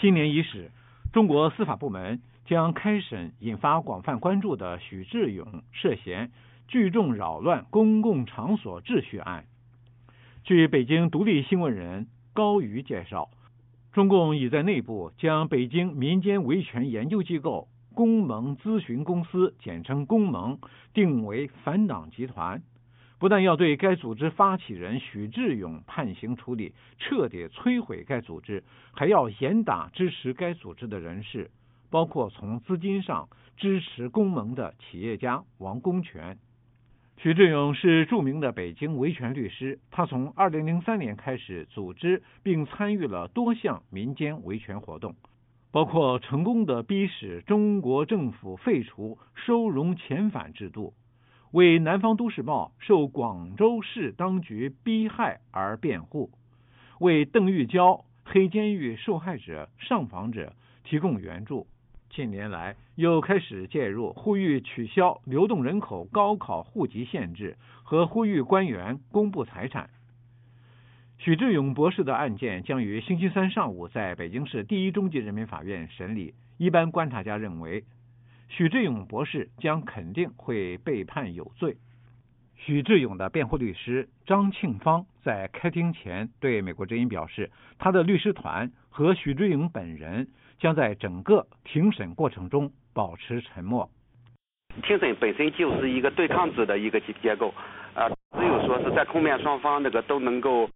新年伊始，中国司法部门将开审引发广泛关注的许志勇涉嫌聚众扰乱公共场所秩序案。据北京独立新闻人高瑜介绍，中共已在内部将北京民间维权研究机构公盟咨询公司（简称公盟）定为反党集团。不但要对该组织发起人许志勇判刑处理，彻底摧毁该组织，还要严打支持该组织的人士，包括从资金上支持公盟的企业家王功权。许志勇是著名的北京维权律师，他从2003年开始组织并参与了多项民间维权活动，包括成功的逼使中国政府废除收容遣返制度。为《南方都市报》受广州市当局逼害而辩护，为邓玉娇黑监狱受害者上访者提供援助。近年来，又开始介入，呼吁取消流动人口高考户籍限制和呼吁官员公布财产。许志勇博士的案件将于星期三上午在北京市第一中级人民法院审理。一般观察家认为。许志勇博士将肯定会被判有罪。许志勇的辩护律师张庆芳在开庭前对美国之音表示，他的律师团和许志勇本人将在整个庭审过程中保持沉默。庭审本身就是一个对抗制的一个结结构，啊，只有说是在控辩双方那个都能够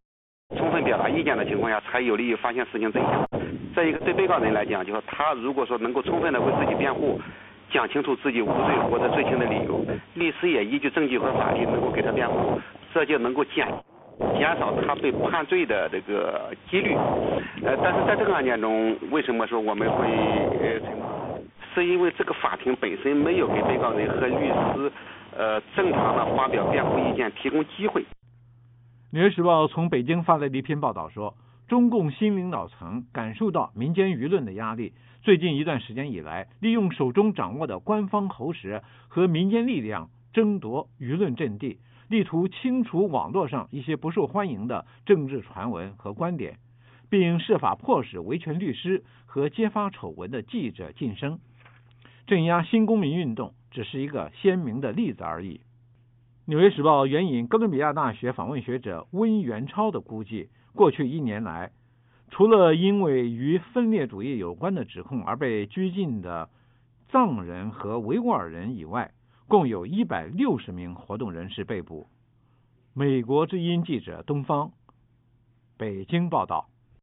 充分表达意见的情况下，才有利于发现事情真相。再一个，对被告人来讲，就是他如果说能够充分的为自己辩护。讲清楚自己无罪或者罪轻的理由，律师也依据证据和法律能够给他辩护，这就能够减减少他被判罪的这个几率。呃，但是在这个案件中，为什么说我们会呃？是因为这个法庭本身没有给被告人和律师呃正常的发表辩护意见提供机会。《纽约时报》从北京发来的一篇报道说，中共新领导层感受到民间舆论的压力。最近一段时间以来，利用手中掌握的官方喉舌和民间力量争夺舆论阵地，力图清除网络上一些不受欢迎的政治传闻和观点，并设法迫使维权律师和揭发丑闻的记者晋升。镇压新公民运动只是一个鲜明的例子而已。《纽约时报》援引哥伦比亚大学访问学者温元超的估计，过去一年来。除了因为与分裂主义有关的指控而被拘禁的藏人和维吾尔人以外，共有一百六十名活动人士被捕。美国之音记者东方，北京报道。